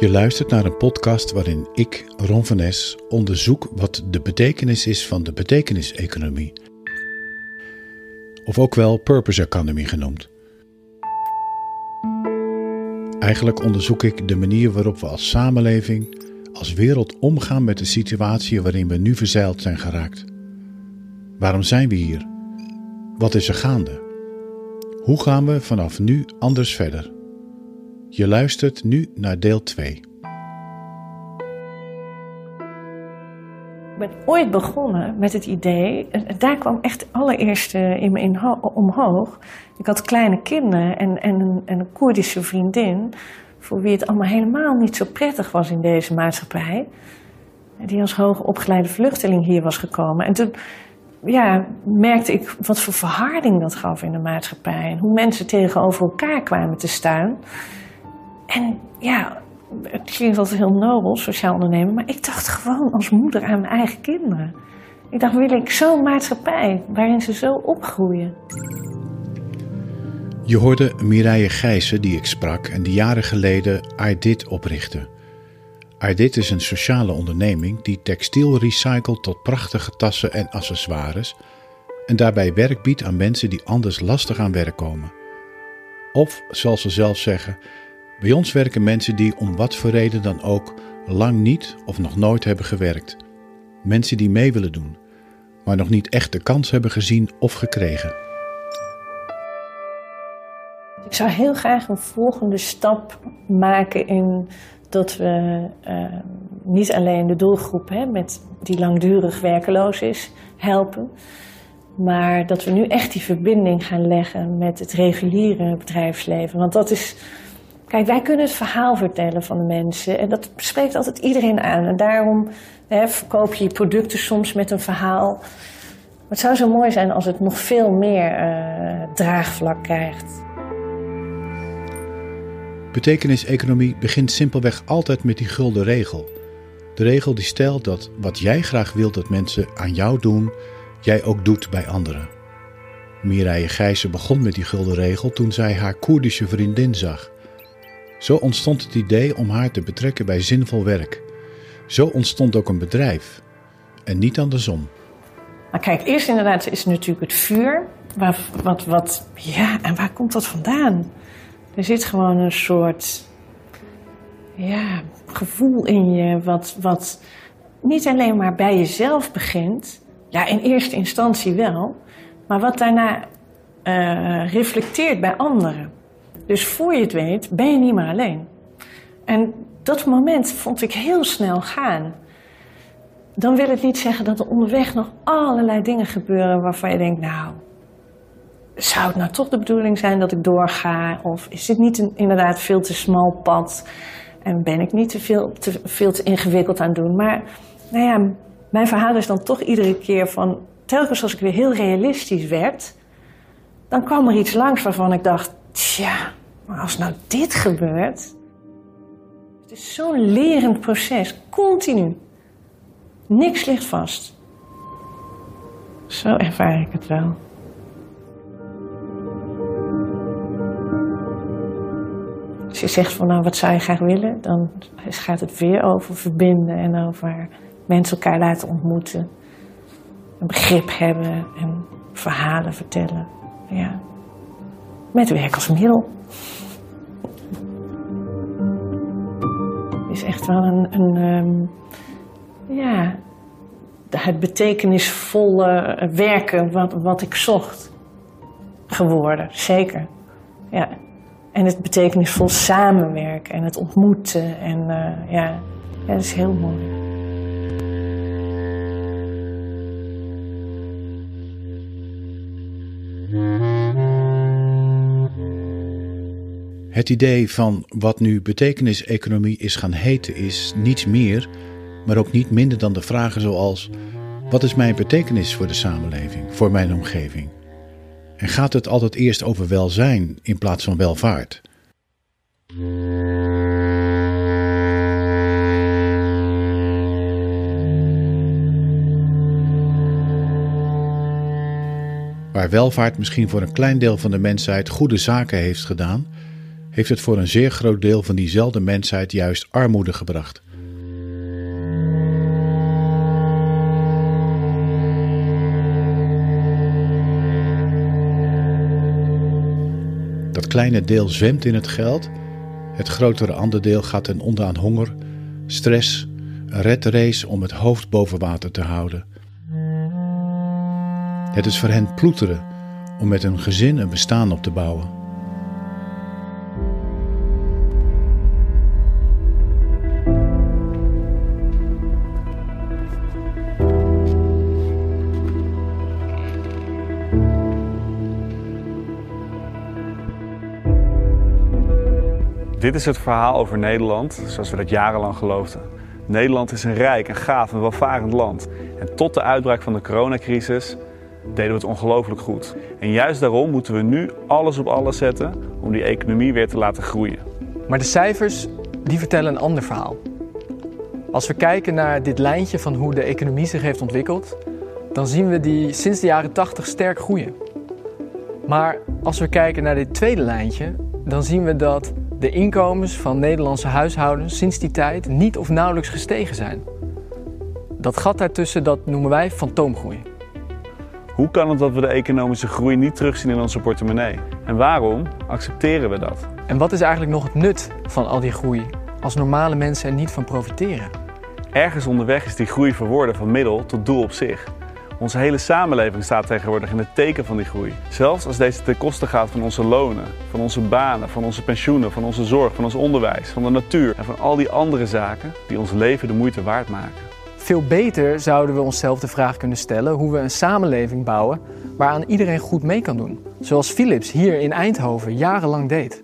Je luistert naar een podcast waarin ik, Ron van Es, onderzoek wat de betekenis is van de betekeniseconomie. Of ook wel purpose economy genoemd. Eigenlijk onderzoek ik de manier waarop we als samenleving, als wereld omgaan met de situatie waarin we nu verzeild zijn geraakt. Waarom zijn we hier? Wat is er gaande? Hoe gaan we vanaf nu anders verder? Je luistert nu naar deel 2. Ik ben ooit begonnen met het idee, daar kwam echt het allereerste in me in omhoog. Ik had kleine kinderen en, en, een, en een Koerdische vriendin, voor wie het allemaal helemaal niet zo prettig was in deze maatschappij. Die als hoogopgeleide vluchteling hier was gekomen. En toen ja, merkte ik wat voor verharding dat gaf in de maatschappij. En hoe mensen tegenover elkaar kwamen te staan. En ja, het klinkt altijd heel nobel, sociaal ondernemen, maar ik dacht gewoon als moeder aan mijn eigen kinderen. Ik dacht, wil ik zo'n maatschappij waarin ze zo opgroeien? Je hoorde Mireille Gijssen die ik sprak en die jaren geleden iDit oprichtte. iDit is een sociale onderneming die textiel recycelt tot prachtige tassen en accessoires en daarbij werk biedt aan mensen die anders lastig aan werk komen. Of, zoals ze zelf zeggen, bij ons werken mensen die om wat voor reden dan ook lang niet of nog nooit hebben gewerkt. Mensen die mee willen doen, maar nog niet echt de kans hebben gezien of gekregen. Ik zou heel graag een volgende stap maken in dat we uh, niet alleen de doelgroep hè, met die langdurig werkeloos is helpen, maar dat we nu echt die verbinding gaan leggen met het reguliere bedrijfsleven. Want dat is Kijk, wij kunnen het verhaal vertellen van de mensen en dat spreekt altijd iedereen aan. En daarom hè, verkoop je producten soms met een verhaal. Maar het zou zo mooi zijn als het nog veel meer uh, draagvlak krijgt. Betekeniseconomie begint simpelweg altijd met die gulden regel. De regel die stelt dat wat jij graag wilt dat mensen aan jou doen, jij ook doet bij anderen. Mireille Gijzen begon met die gulden regel toen zij haar Koerdische vriendin zag. Zo ontstond het idee om haar te betrekken bij zinvol werk. Zo ontstond ook een bedrijf. En niet andersom. Maar kijk, eerst inderdaad is natuurlijk het vuur. Waar, wat, wat, ja, en waar komt dat vandaan? Er zit gewoon een soort ja, gevoel in je, wat, wat niet alleen maar bij jezelf begint. Ja, in eerste instantie wel. Maar wat daarna uh, reflecteert bij anderen. Dus voor je het weet, ben je niet meer alleen. En dat moment vond ik heel snel gaan. Dan wil het niet zeggen dat er onderweg nog allerlei dingen gebeuren waarvan je denkt, nou, zou het nou toch de bedoeling zijn dat ik doorga? Of is dit niet een inderdaad veel te smal pad? En ben ik niet te veel te, veel te ingewikkeld aan het doen? Maar nou ja, mijn verhaal is dan toch iedere keer van, telkens als ik weer heel realistisch werd, dan kwam er iets langs waarvan ik dacht, tja, maar als nou dit gebeurt. Het is zo'n lerend proces, continu. Niks ligt vast. Zo ervaar ik het wel. Als je zegt van nou wat zou je graag willen, dan gaat het weer over verbinden en over mensen elkaar laten ontmoeten. Een begrip hebben en verhalen vertellen. Ja. Met werk als middel. Is echt wel een, een um, ja, het betekenisvolle werken wat, wat ik zocht geworden, zeker. Ja. En het betekenisvol samenwerken en het ontmoeten en uh, ja, ja, dat is heel mooi. Het idee van wat nu betekeniseconomie is gaan heten is niets meer, maar ook niet minder dan de vragen zoals: wat is mijn betekenis voor de samenleving, voor mijn omgeving? En gaat het altijd eerst over welzijn in plaats van welvaart? Waar welvaart misschien voor een klein deel van de mensheid goede zaken heeft gedaan, heeft het voor een zeer groot deel van diezelfde mensheid juist armoede gebracht. Dat kleine deel zwemt in het geld, het grotere aandeel gaat ten onder aan honger, stress, een red race om het hoofd boven water te houden. Het is voor hen ploeteren om met een gezin een bestaan op te bouwen. Is het verhaal over Nederland, zoals we dat jarenlang geloofden. Nederland is een rijk en gaaf en welvarend land. En tot de uitbraak van de coronacrisis deden we het ongelooflijk goed. En juist daarom moeten we nu alles op alles zetten om die economie weer te laten groeien. Maar de cijfers die vertellen een ander verhaal. Als we kijken naar dit lijntje van hoe de economie zich heeft ontwikkeld, dan zien we die sinds de jaren 80 sterk groeien. Maar als we kijken naar dit tweede lijntje, dan zien we dat de inkomens van Nederlandse huishoudens sinds die tijd niet of nauwelijks gestegen zijn. Dat gat daartussen dat noemen wij fantoomgroei. Hoe kan het dat we de economische groei niet terugzien in onze portemonnee? En waarom accepteren we dat? En wat is eigenlijk nog het nut van al die groei als normale mensen er niet van profiteren? Ergens onderweg is die groei verworden van middel tot doel op zich. Onze hele samenleving staat tegenwoordig in het teken van die groei. Zelfs als deze ten koste gaat van onze lonen, van onze banen, van onze pensioenen, van onze zorg, van ons onderwijs, van de natuur en van al die andere zaken die ons leven de moeite waard maken. Veel beter zouden we onszelf de vraag kunnen stellen hoe we een samenleving bouwen waaraan iedereen goed mee kan doen. Zoals Philips hier in Eindhoven jarenlang deed.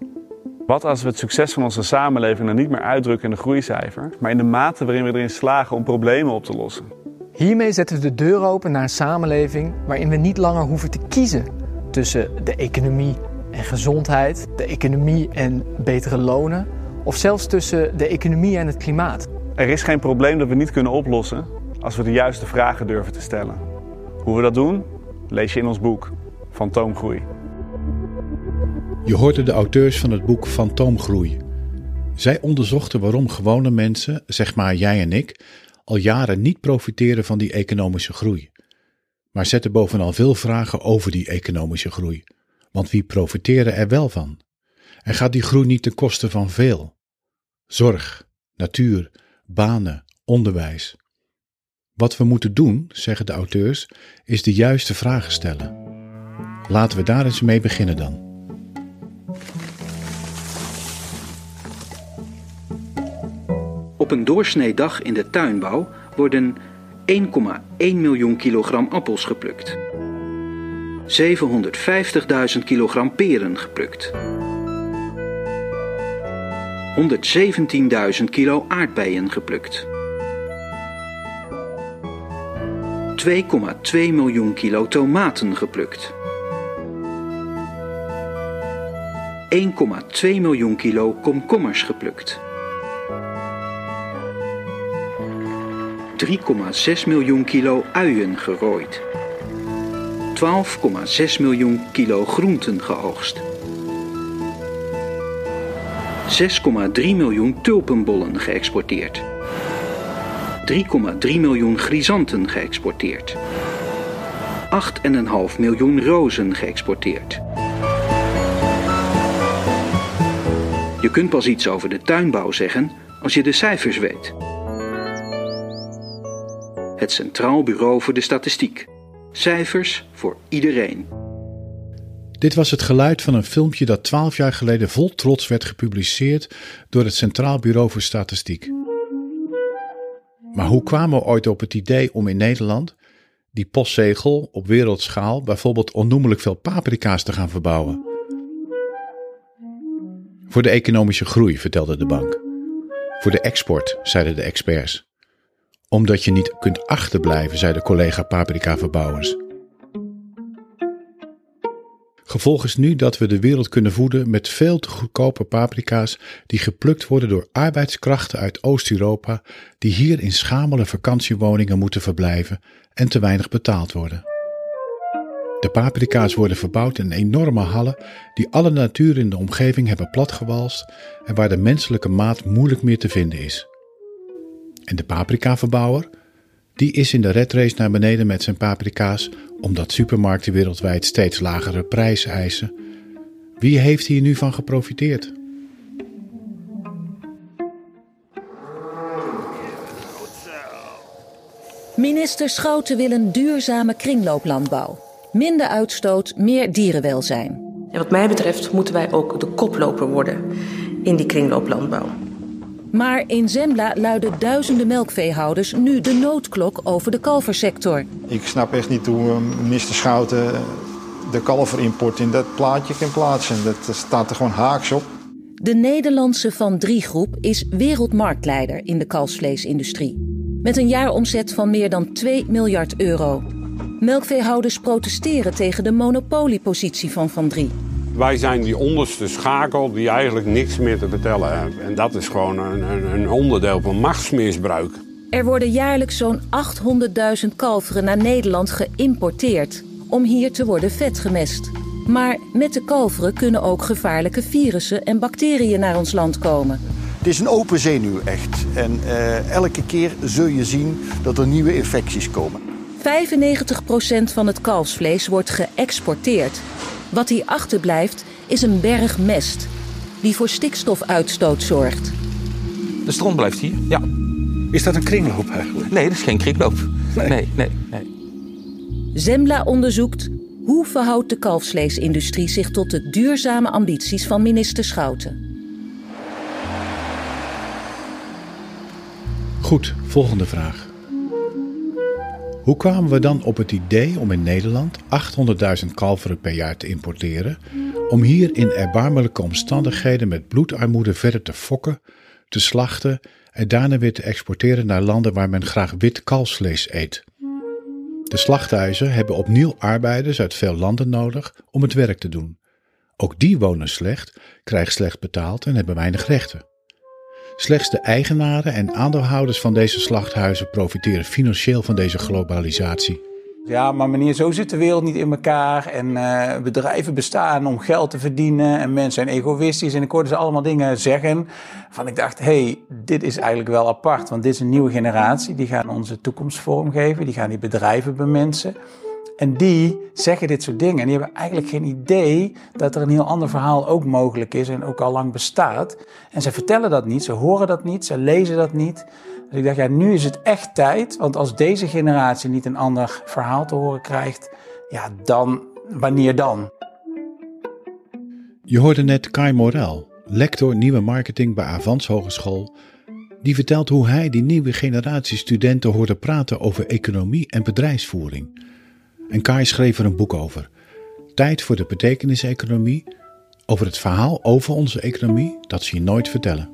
Wat als we het succes van onze samenleving dan niet meer uitdrukken in de groeicijfer, maar in de mate waarin we erin slagen om problemen op te lossen? Hiermee zetten we de deur open naar een samenleving waarin we niet langer hoeven te kiezen tussen de economie en gezondheid, de economie en betere lonen, of zelfs tussen de economie en het klimaat. Er is geen probleem dat we niet kunnen oplossen als we de juiste vragen durven te stellen. Hoe we dat doen, lees je in ons boek Fantoomgroei. Je hoorde de auteurs van het boek Fantoomgroei. Zij onderzochten waarom gewone mensen, zeg maar jij en ik, al jaren niet profiteren van die economische groei. Maar zetten bovenal veel vragen over die economische groei. Want wie profiteren er wel van? En gaat die groei niet ten koste van veel? Zorg, natuur, banen, onderwijs. Wat we moeten doen, zeggen de auteurs, is de juiste vragen stellen. Laten we daar eens mee beginnen dan. Op een doorsnee dag in de tuinbouw worden 1,1 miljoen kilogram appels geplukt. 750.000 kilogram peren geplukt. 117.000 kilo aardbeien geplukt. 2,2 miljoen kilo tomaten geplukt. 1,2 miljoen kilo komkommers geplukt. 3,6 miljoen kilo uien gerooid. 12,6 miljoen kilo groenten geoogst. 6,3 miljoen tulpenbollen geëxporteerd. 3,3 miljoen grisanten geëxporteerd. 8,5 miljoen rozen geëxporteerd. Je kunt pas iets over de tuinbouw zeggen als je de cijfers weet. Het Centraal Bureau voor de Statistiek. Cijfers voor iedereen. Dit was het geluid van een filmpje dat twaalf jaar geleden vol trots werd gepubliceerd door het Centraal Bureau voor Statistiek. Maar hoe kwamen we ooit op het idee om in Nederland die postzegel op wereldschaal bijvoorbeeld onnoemelijk veel paprika's te gaan verbouwen? Voor de economische groei, vertelde de bank. Voor de export, zeiden de experts. Omdat je niet kunt achterblijven, zeiden collega paprika-verbouwers. Gevolg is nu dat we de wereld kunnen voeden met veel te goedkope paprika's die geplukt worden door arbeidskrachten uit Oost-Europa die hier in schamele vakantiewoningen moeten verblijven en te weinig betaald worden. De paprika's worden verbouwd in enorme hallen die alle natuur in de omgeving hebben platgewalst en waar de menselijke maat moeilijk meer te vinden is. En de paprikaverbouwer, die is in de redrace naar beneden met zijn paprika's omdat supermarkten wereldwijd steeds lagere prijzen eisen. Wie heeft hier nu van geprofiteerd? Minister Schouten wil een duurzame kringlooplandbouw. Minder uitstoot, meer dierenwelzijn. En wat mij betreft moeten wij ook de koploper worden in die kringlooplandbouw. Maar in Zembla luiden duizenden melkveehouders nu de noodklok over de kalversector. Ik snap echt niet hoe eh, minister Schouten de kalverimport in dat plaatje kan plaatsen. Dat staat er gewoon haaks op. De Nederlandse Van Drie Groep is wereldmarktleider in de kalfsvleesindustrie. Met een jaaromzet van meer dan 2 miljard euro. Melkveehouders protesteren tegen de monopoliepositie van Van Drie. Wij zijn die onderste schakel die eigenlijk niks meer te vertellen heeft. En dat is gewoon een, een, een onderdeel van machtsmisbruik. Er worden jaarlijks zo'n 800.000 kalveren naar Nederland geïmporteerd om hier te worden vetgemest. Maar met de kalveren kunnen ook gevaarlijke virussen en bacteriën naar ons land komen. Het is een open zenuw echt. En uh, elke keer zul je zien dat er nieuwe infecties komen. 95% van het kalfsvlees wordt geëxporteerd. Wat hier achterblijft is een berg mest die voor stikstofuitstoot zorgt. De stroom blijft hier, ja. Is dat een kringloop eigenlijk? Nee, dat is geen kringloop. Nee, nee, nee. nee. Zembla onderzoekt hoe verhoudt de kalfsvleesindustrie zich tot de duurzame ambities van minister Schouten. Goed, volgende vraag. Hoe kwamen we dan op het idee om in Nederland 800.000 kalveren per jaar te importeren, om hier in erbarmelijke omstandigheden met bloedarmoede verder te fokken, te slachten en daarna weer te exporteren naar landen waar men graag wit kalfsvlees eet? De slachthuizen hebben opnieuw arbeiders uit veel landen nodig om het werk te doen. Ook die wonen slecht, krijgen slecht betaald en hebben weinig rechten. Slechts de eigenaren en aandeelhouders van deze slachthuizen profiteren financieel van deze globalisatie. Ja, maar meneer, zo zit de wereld niet in elkaar. En uh, bedrijven bestaan om geld te verdienen. En mensen zijn egoïstisch. En ik hoorde ze allemaal dingen zeggen. Van ik dacht, hey, dit is eigenlijk wel apart. Want dit is een nieuwe generatie. Die gaan onze toekomst vormgeven. Die gaan die bedrijven bemensen. En die zeggen dit soort dingen. En die hebben eigenlijk geen idee dat er een heel ander verhaal ook mogelijk is en ook al lang bestaat. En ze vertellen dat niet, ze horen dat niet, ze lezen dat niet. Dus ik dacht, ja, nu is het echt tijd. Want als deze generatie niet een ander verhaal te horen krijgt, ja, dan, wanneer dan? Je hoorde net Kai Morel, lector nieuwe marketing bij Avans Hogeschool. Die vertelt hoe hij die nieuwe generatie studenten hoorde praten over economie en bedrijfsvoering. En Kai schreef er een boek over. Tijd voor de betekeniseconomie, over het verhaal over onze economie dat ze je nooit vertellen.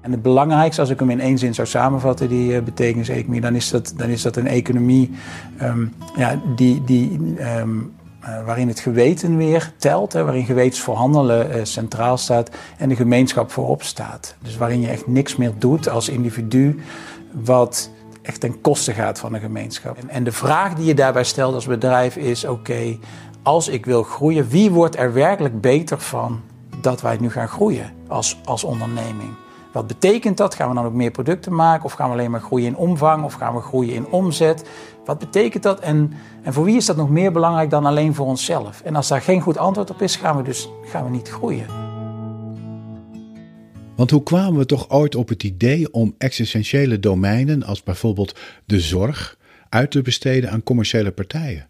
En het belangrijkste, als ik hem in één zin zou samenvatten, die uh, betekeniseconomie, dan is dat, dan is dat een economie um, ja, die, die, um, uh, waarin het geweten weer telt, waarin gewetens voor handelen uh, centraal staat en de gemeenschap voorop staat. Dus waarin je echt niks meer doet als individu wat echt ten koste gaat van een gemeenschap. En de vraag die je daarbij stelt als bedrijf is: oké, als ik wil groeien, wie wordt er werkelijk beter van dat wij nu gaan groeien als, als onderneming? Wat betekent dat? Gaan we dan ook meer producten maken? Of gaan we alleen maar groeien in omvang? Of gaan we groeien in omzet? Wat betekent dat? En, en voor wie is dat nog meer belangrijk dan alleen voor onszelf? En als daar geen goed antwoord op is, gaan we dus gaan we niet groeien. Want hoe kwamen we toch ooit op het idee om existentiële domeinen als bijvoorbeeld de zorg uit te besteden aan commerciële partijen?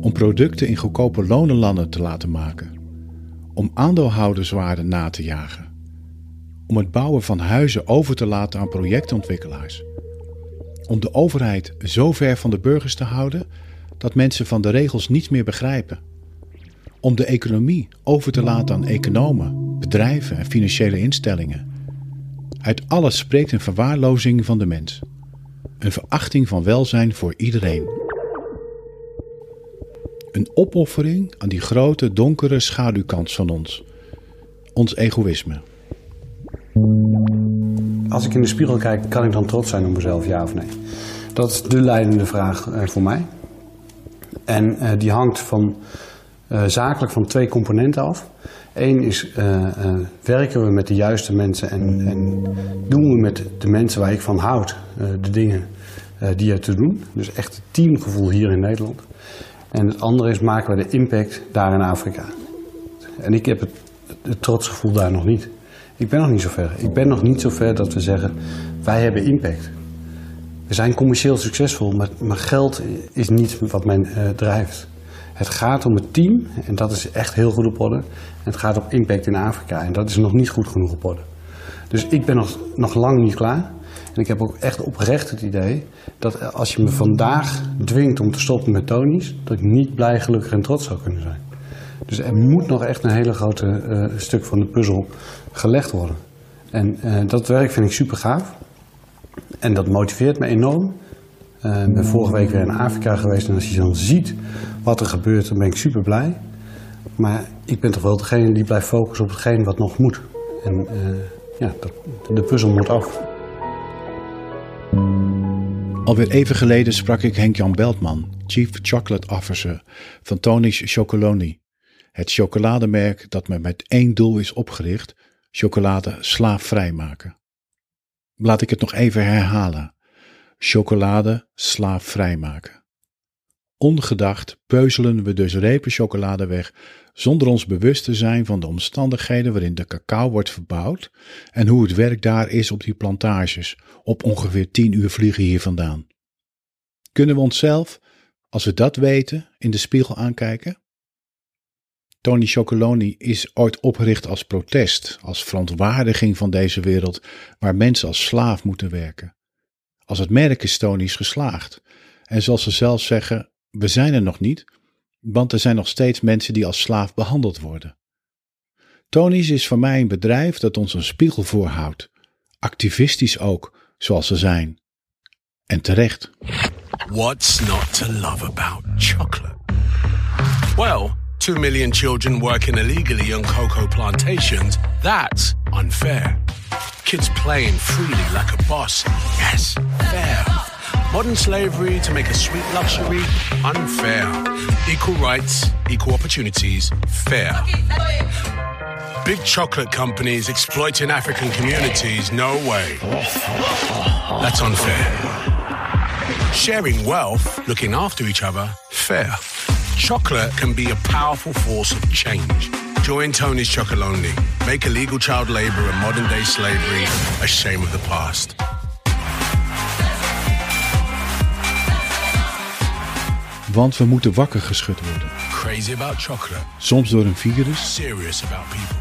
Om producten in goedkope lonenlanden te laten maken? Om aandeelhouderswaarde na te jagen? Om het bouwen van huizen over te laten aan projectontwikkelaars? Om de overheid zo ver van de burgers te houden dat mensen van de regels niets meer begrijpen? Om de economie over te laten aan economen bedrijven en financiële instellingen. Uit alles spreekt een verwaarlozing van de mens. Een verachting van welzijn voor iedereen. Een opoffering aan die grote donkere schaduwkant van ons. Ons egoïsme. Als ik in de spiegel kijk, kan ik dan trots zijn op mezelf, ja of nee? Dat is de leidende vraag eh, voor mij. En uh, die hangt van, uh, zakelijk van twee componenten af. Eén is, werken we met de juiste mensen en, en, doen we met de mensen waar ik van houd de dingen die er te doen. Dus echt het teamgevoel hier in Nederland. En het andere is, maken we de impact daar in Afrika. En ik heb het, het trotsgevoel daar nog niet. Ik ben nog niet zo ver. Ik ben nog niet zo ver dat we zeggen, wij hebben impact. We zijn commercieel succesvol, maar, maar geld is niet wat uh, drijft. Het gaat om het team en dat is echt heel goed op orde. En het gaat om impact in Afrika en dat is nog niet goed genoeg op orde. Dus ik ben nog, nog lang niet klaar. En ik heb ook echt oprecht het idee dat als je me vandaag dwingt om te stoppen met Tony's, dat ik niet blij, gelukkig en trots zou kunnen zijn. Dus er moet nog echt een hele grote uh, stuk van de puzzel gelegd worden. En uh, dat werk vind ik super gaaf. En dat motiveert me enorm. Uh, ik ben vorige week weer in Afrika geweest en als je dan ziet wat er gebeurt, dan ben ik super blij. Maar ik ben toch wel degene die blijft focussen op hetgeen wat nog moet. En uh, ja, de puzzel moet af. Alweer even geleden sprak ik Henk-Jan Beltman, Chief Chocolate Officer van Tony's Chocoloni. Het chocolademerk dat met één doel is opgericht: chocolade slaafvrij maken. Laat ik het nog even herhalen. Chocolade slaafvrij maken. Ongedacht peuzelen we dus repen chocolade weg zonder ons bewust te zijn van de omstandigheden waarin de cacao wordt verbouwd en hoe het werk daar is op die plantages, op ongeveer 10 uur vliegen hier vandaan. Kunnen we onszelf, als we dat weten, in de spiegel aankijken? Tony Chocoloni is ooit opgericht als protest, als verontwaardiging van deze wereld waar mensen als slaaf moeten werken. Als het merk is Tony's geslaagd. En zoals ze zelf zeggen, we zijn er nog niet, want er zijn nog steeds mensen die als slaaf behandeld worden. Tony's is voor mij een bedrijf dat ons een spiegel voorhoudt. Activistisch ook, zoals ze zijn. En terecht. What's not to love about chocolate? Well, two million children working illegally on cocoa plantations. That's unfair. Kids playing freely like a boss. Yes, fair. Modern slavery to make a sweet luxury, unfair. Equal rights, equal opportunities, fair. Big chocolate companies exploiting African communities, no way. That's unfair. Sharing wealth, looking after each other, fair. Chocolate can be a powerful force of change. Join Tony's Chocolonely. Make illegal child labor and modern day slavery a shame of the past. Want we moeten wakker geschud worden. Crazy about chocolate. Soms door een virus. Serious about people.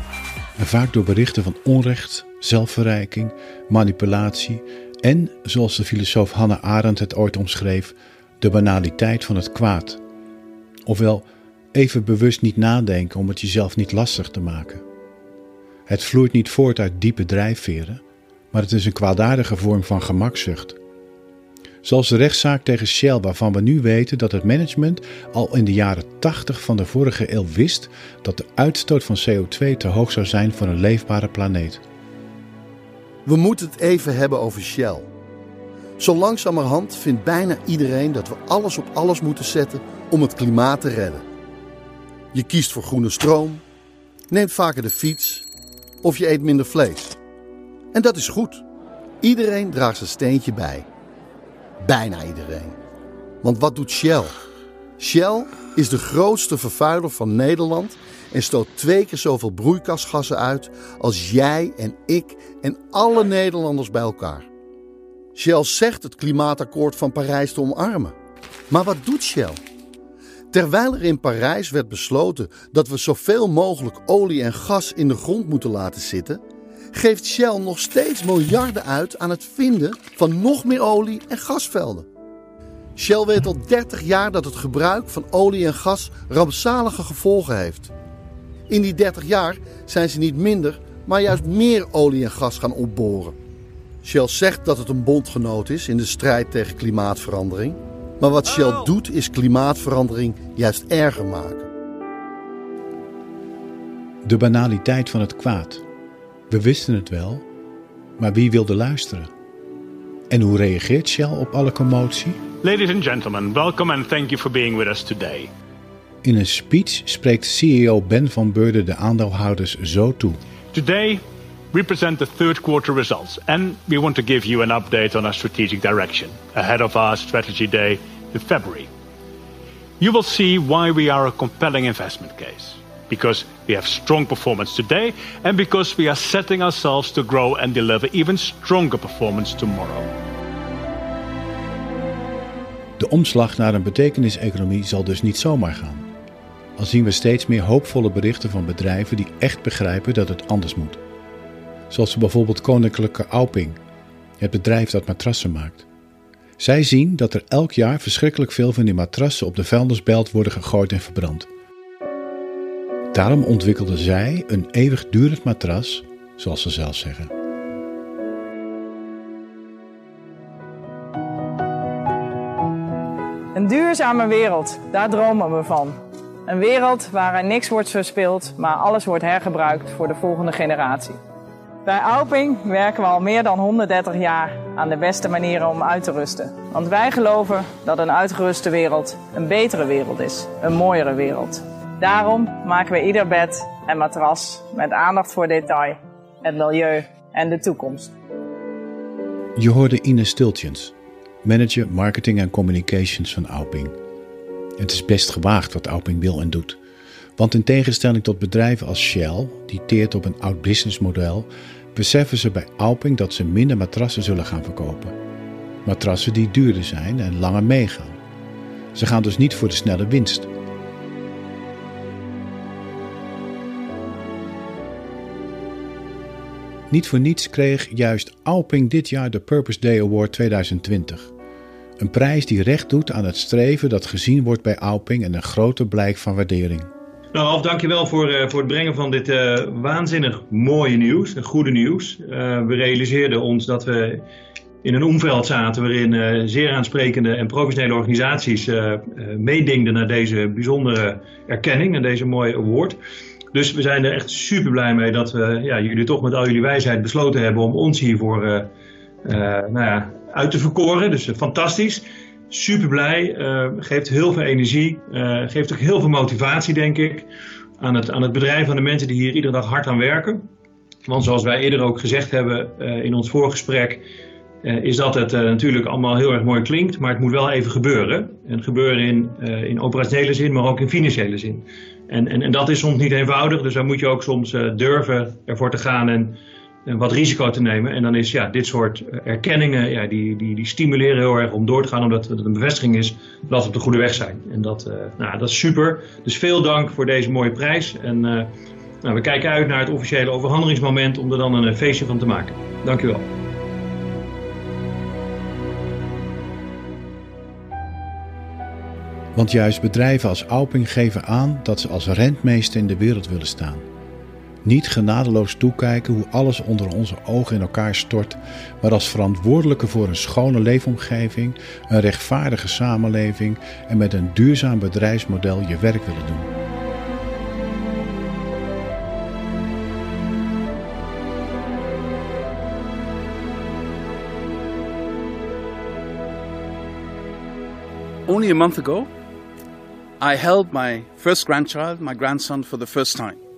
En vaak door berichten van onrecht, zelfverrijking, manipulatie en, zoals de filosoof Hannah Arendt het ooit omschreef, de banaliteit van het kwaad. Ofwel, even bewust niet nadenken om het jezelf niet lastig te maken. Het vloeit niet voort uit diepe drijfveren, maar het is een kwaadaardige vorm van gemakzucht. Zoals de rechtszaak tegen Shell, waarvan we nu weten dat het management al in de jaren 80 van de vorige eeuw wist dat de uitstoot van CO2 te hoog zou zijn voor een leefbare planeet. We moeten het even hebben over Shell. Zo langzamerhand vindt bijna iedereen dat we alles op alles moeten zetten om het klimaat te redden. Je kiest voor groene stroom, neemt vaker de fiets of je eet minder vlees. En dat is goed. Iedereen draagt zijn steentje bij. Bijna iedereen. Want wat doet Shell? Shell is de grootste vervuiler van Nederland en stoot twee keer zoveel broeikasgassen uit als jij en ik en alle Nederlanders bij elkaar. Shell zegt het klimaatakkoord van Parijs te omarmen. Maar wat doet Shell? Terwijl er in Parijs werd besloten dat we zoveel mogelijk olie en gas in de grond moeten laten zitten, geeft Shell nog steeds miljarden uit aan het vinden van nog meer olie- en gasvelden. Shell weet al 30 jaar dat het gebruik van olie en gas rampzalige gevolgen heeft. In die 30 jaar zijn ze niet minder, maar juist meer olie en gas gaan opboren. Shell zegt dat het een bondgenoot is in de strijd tegen klimaatverandering. Maar wat Shell doet is klimaatverandering juist erger maken. De banaliteit van het kwaad. We wisten het wel, maar wie wilde luisteren? En hoe reageert Shell op alle commotie? Ladies and gentlemen, welcome and thank you for being with us today. In een speech spreekt CEO Ben van Beurden de aandeelhouders zo toe. Today, we present the third quarter results and we want to give you an update on our strategic direction ahead of our strategy day in February. You will see why we are a compelling investment case. Because we have strong performance today and because we are setting ourselves to grow and deliver even stronger performance tomorrow. De omslag naar een betekeniseconomie zal dus niet zomaar gaan. Al zien we steeds meer hoopvolle berichten van bedrijven die echt begrijpen dat het anders moet. Zoals bijvoorbeeld Koninklijke Auping, het bedrijf dat matrassen maakt. Zij zien dat er elk jaar verschrikkelijk veel van die matrassen op de vuilnisbelt worden gegooid en verbrand. Daarom ontwikkelden zij een eeuwigdurend matras, zoals ze zelf zeggen. Een duurzame wereld, daar dromen we van. Een wereld waarin niks wordt verspild, maar alles wordt hergebruikt voor de volgende generatie. Bij Auping werken we al meer dan 130 jaar aan de beste manieren om uit te rusten. Want wij geloven dat een uitgeruste wereld een betere wereld is, een mooiere wereld. Daarom maken we ieder bed en matras met aandacht voor detail, het milieu en de toekomst. Je hoorde Ines Stiltjens, manager marketing en communications van Auping. Het is best gewaagd wat Auping wil en doet. Want in tegenstelling tot bedrijven als Shell, die teert op een oud businessmodel, beseffen ze bij Auping dat ze minder matrassen zullen gaan verkopen. Matrassen die duurder zijn en langer meegaan. Ze gaan dus niet voor de snelle winst. Niet voor niets kreeg juist Auping dit jaar de Purpose Day Award 2020. Een prijs die recht doet aan het streven dat gezien wordt bij Auping en een grote blijk van waardering. Nou, Alf, dankjewel voor, uh, voor het brengen van dit uh, waanzinnig mooie nieuws, goede nieuws. We realiseerden ons dat we in een omveld zaten waarin zeer aansprekende en professionele organisaties meedingden naar deze bijzondere erkenning en deze mooie award. Dus we zijn er echt super blij mee dat we ja, jullie toch met al jullie wijsheid besloten hebben om ons hiervoor nou ja, uit te verkoren. Dus fantastisch. Super blij. geeft heel veel energie. geeft ook heel veel motivatie, denk ik. Aan het, aan het bedrijf, aan de mensen die hier iedere dag hard aan werken. Want zoals wij eerder ook gezegd hebben in ons voorgesprek. is dat het natuurlijk allemaal heel erg mooi klinkt. Maar het moet wel even gebeuren. En gebeuren in, in operationele zin, maar ook in financiële zin. En, en, en dat is soms niet eenvoudig. Dus dan moet je ook soms durven ervoor te gaan en wat risico te nemen. En dan is ja, dit soort erkenningen, ja, die, die, die stimuleren heel erg om door te gaan, omdat het een bevestiging is dat we op de goede weg zijn. En dat, uh, nou, dat is super. Dus veel dank voor deze mooie prijs. En nou, we kijken uit naar het officiële overhandelingsmoment om er dan een feestje van te maken. Dank u wel. Want juist bedrijven als Auping geven aan dat ze als rentmeester in de wereld willen staan. Niet genadeloos toekijken hoe alles onder onze ogen in elkaar stort, maar als verantwoordelijke voor een schone leefomgeving, een rechtvaardige samenleving en met een duurzaam bedrijfsmodel je werk willen doen. Only a month ago, I held my first grandchild, my grandson, for the first time.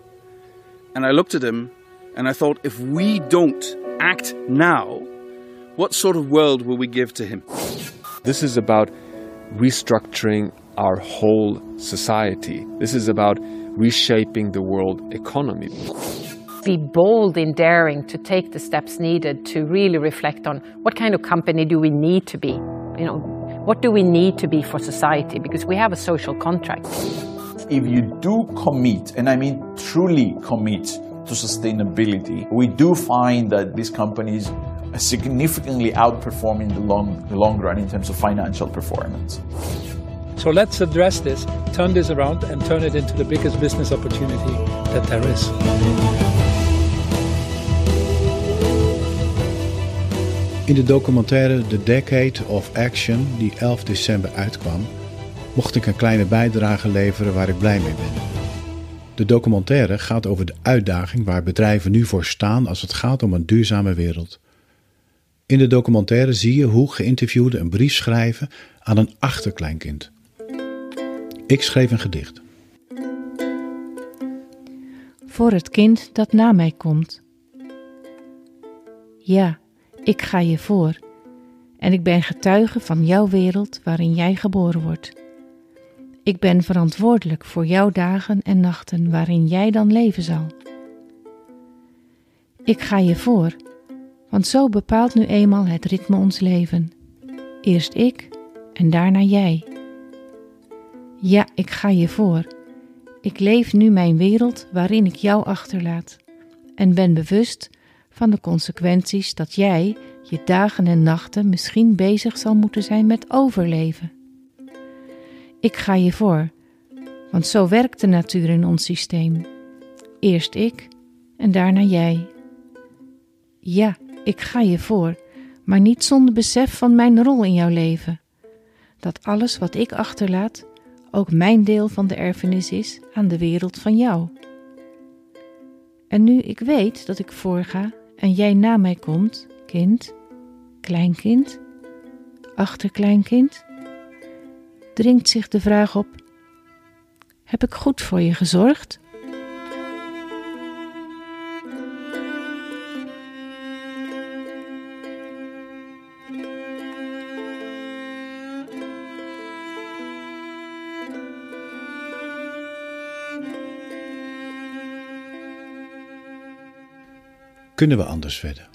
And I looked at him and I thought, if we don't act now, what sort of world will we give to him? This is about restructuring our whole society. This is about reshaping the world economy. Be bold in daring to take the steps needed to really reflect on what kind of company do we need to be? You know, what do we need to be for society? Because we have a social contract. If you do commit, and I mean truly commit to sustainability, we do find that these companies are significantly outperform in the long, the long run in terms of financial performance. So let's address this, turn this around, and turn it into the biggest business opportunity that there is. In de documentaire The Decade of Action, die 11 december uitkwam, mocht ik een kleine bijdrage leveren waar ik blij mee ben. De documentaire gaat over de uitdaging waar bedrijven nu voor staan als het gaat om een duurzame wereld. In de documentaire zie je hoe geïnterviewden een brief schrijven aan een achterkleinkind. Ik schreef een gedicht. Voor het kind dat na mij komt. Ja, ik ga je voor. En ik ben getuige van jouw wereld waarin jij geboren wordt. Ik ben verantwoordelijk voor jouw dagen en nachten waarin jij dan leven zal. Ik ga je voor, want zo bepaalt nu eenmaal het ritme ons leven. Eerst ik en daarna jij. Ja, ik ga je voor. Ik leef nu mijn wereld waarin ik jou achterlaat en ben bewust van de consequenties dat jij je dagen en nachten misschien bezig zal moeten zijn met overleven. Ik ga je voor, want zo werkt de natuur in ons systeem. Eerst ik en daarna jij. Ja, ik ga je voor, maar niet zonder besef van mijn rol in jouw leven. Dat alles wat ik achterlaat ook mijn deel van de erfenis is aan de wereld van jou. En nu ik weet dat ik voorga en jij na mij komt, kind, kleinkind, achterkleinkind, dringt zich de vraag op: heb ik goed voor je gezorgd? Kunnen we anders verder?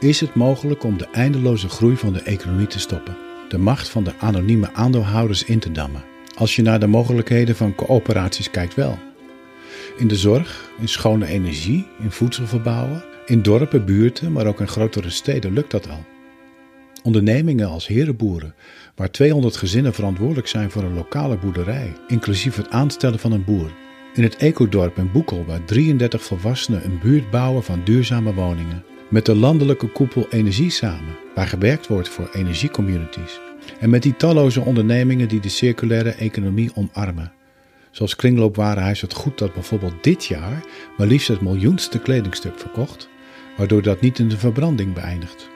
Is het mogelijk om de eindeloze groei van de economie te stoppen? De macht van de anonieme aandeelhouders in te dammen? Als je naar de mogelijkheden van coöperaties kijkt wel. In de zorg, in schone energie, in voedsel verbouwen, in dorpen, buurten, maar ook in grotere steden lukt dat al. Ondernemingen als herenboeren, waar 200 gezinnen verantwoordelijk zijn voor een lokale boerderij, inclusief het aanstellen van een boer, in het ecodorp in Boekel, waar 33 volwassenen een buurt bouwen van duurzame woningen. Met de landelijke koepel Energie Samen, waar gewerkt wordt voor energiecommunities. En met die talloze ondernemingen die de circulaire economie omarmen. Zoals Kringloopwarenhuis het goed dat bijvoorbeeld dit jaar maar liefst het miljoenste kledingstuk verkocht, waardoor dat niet in de verbranding beëindigt.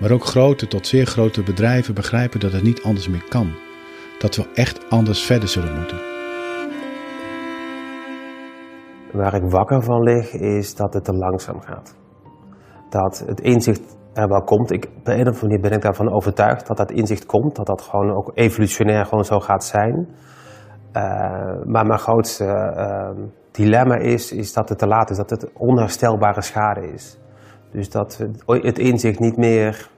Maar ook grote tot zeer grote bedrijven begrijpen dat het niet anders meer kan. Dat we echt anders verder zullen moeten. Waar ik wakker van lig, is dat het te langzaam gaat. Dat het inzicht er wel komt. Ik, op een of andere manier ben ik daarvan overtuigd dat dat inzicht komt. Dat dat gewoon ook evolutionair gewoon zo gaat zijn. Uh, maar mijn grootste uh, dilemma is, is dat het te laat is. Dat het onherstelbare schade is. Dus dat het inzicht niet meer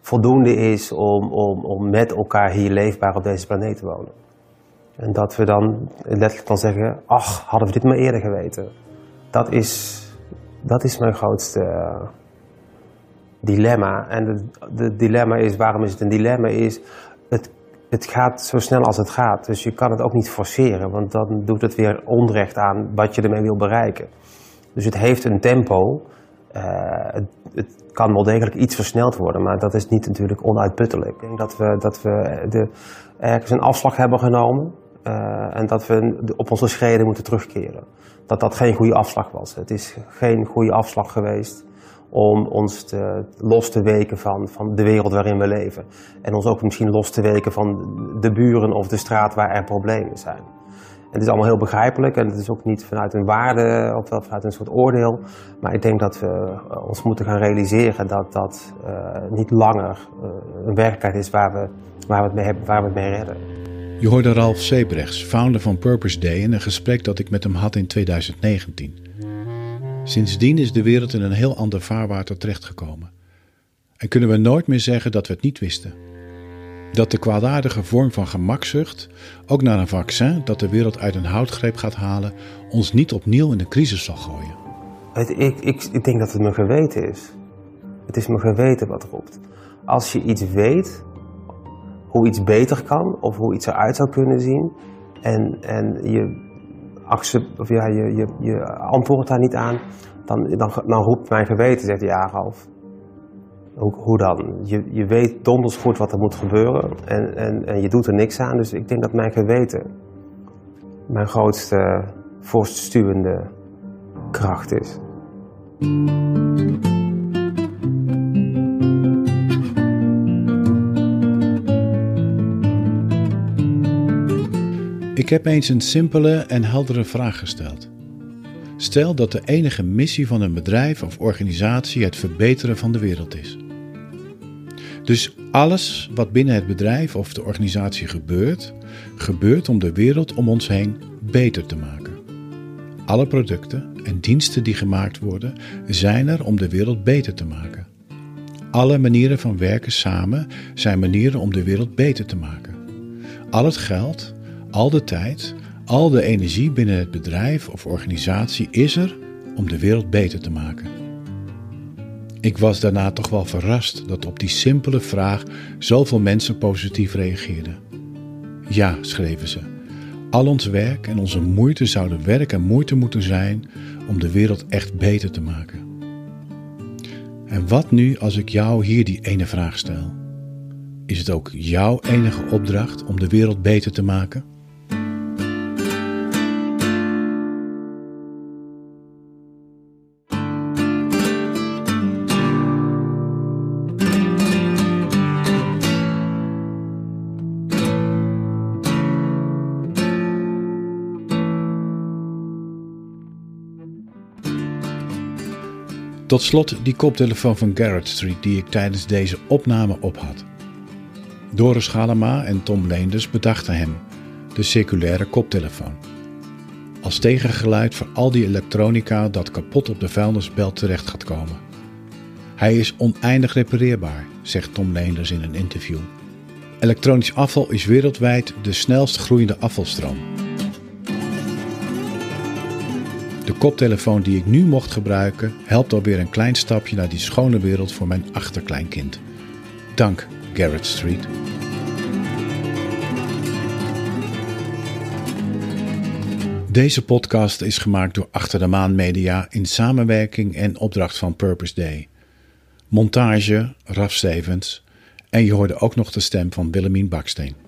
voldoende is om, om, om met elkaar hier leefbaar op deze planeet te wonen. En dat we dan letterlijk dan zeggen, ach, hadden we dit maar eerder geweten. Dat is, dat is mijn grootste uh, dilemma. En het dilemma is, waarom is het een dilemma, is het, het gaat zo snel als het gaat. Dus je kan het ook niet forceren, want dan doet het weer onrecht aan wat je ermee wil bereiken. Dus het heeft een tempo. Uh, het, het, kan wel degelijk iets versneld worden, maar dat is niet natuurlijk onuitputtelijk. Ik denk dat we, dat we de, ergens een afslag hebben genomen. Uh, en dat we op onze schreden moeten terugkeren. Dat dat geen goede afslag was. Het is geen goede afslag geweest om ons te, los te weken van, van de wereld waarin we leven. En ons ook misschien los te weken van de buren of de straat waar er problemen zijn. Het is allemaal heel begrijpelijk en het is ook niet vanuit een waarde of vanuit een soort oordeel. Maar ik denk dat we ons moeten gaan realiseren dat dat uh, niet langer een werkelijkheid is waar we, waar we, mee hebben, waar we het mee redden. Je hoorde Ralf Sebrechts, founder van Purpose Day, in een gesprek dat ik met hem had in 2019. Sindsdien is de wereld in een heel ander vaarwater terechtgekomen. En kunnen we nooit meer zeggen dat we het niet wisten. Dat de kwaadaardige vorm van gemakzucht, ook naar een vaccin dat de wereld uit een houtgreep gaat halen, ons niet opnieuw in de crisis zal gooien. Ik, ik, ik denk dat het mijn geweten is. Het is mijn geweten wat roept. Als je iets weet, hoe iets beter kan of hoe iets eruit zou kunnen zien. En, en je, of ja, je, je, je antwoordt daar niet aan, dan, dan, dan roept mijn geweten, zegt ja Ralf. Hoe, hoe dan? Je, je weet donders goed wat er moet gebeuren en, en, en je doet er niks aan. Dus ik denk dat mijn geweten mijn grootste voortstuwende kracht is. Ik heb eens een simpele en heldere vraag gesteld. Stel dat de enige missie van een bedrijf of organisatie het verbeteren van de wereld is. Dus alles wat binnen het bedrijf of de organisatie gebeurt, gebeurt om de wereld om ons heen beter te maken. Alle producten en diensten die gemaakt worden, zijn er om de wereld beter te maken. Alle manieren van werken samen zijn manieren om de wereld beter te maken. Al het geld, al de tijd, al de energie binnen het bedrijf of organisatie is er om de wereld beter te maken. Ik was daarna toch wel verrast dat op die simpele vraag zoveel mensen positief reageerden. Ja, schreven ze. Al ons werk en onze moeite zouden werk en moeite moeten zijn om de wereld echt beter te maken. En wat nu als ik jou hier die ene vraag stel? Is het ook jouw enige opdracht om de wereld beter te maken? Tot slot die koptelefoon van Garrett Street die ik tijdens deze opname op had. Doris Galema en Tom Leenders bedachten hem, de circulaire koptelefoon. Als tegengeluid voor al die elektronica dat kapot op de vuilnisbelt terecht gaat komen. Hij is oneindig repareerbaar, zegt Tom Leenders in een interview. Elektronisch afval is wereldwijd de snelst groeiende afvalstroom. De koptelefoon die ik nu mocht gebruiken helpt alweer een klein stapje naar die schone wereld voor mijn achterkleinkind. Dank, Garrett Street. Deze podcast is gemaakt door Achter de Maan Media in samenwerking en opdracht van Purpose Day. Montage Raf Stevens en je hoorde ook nog de stem van Willemien Baksteen.